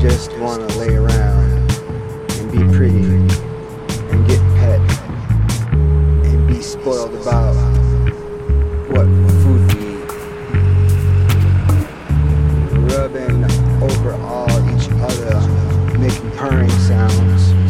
just want to lay around and be pretty and get pet and be spoiled about what food we eat. Rubbing over all each other, making purring sounds.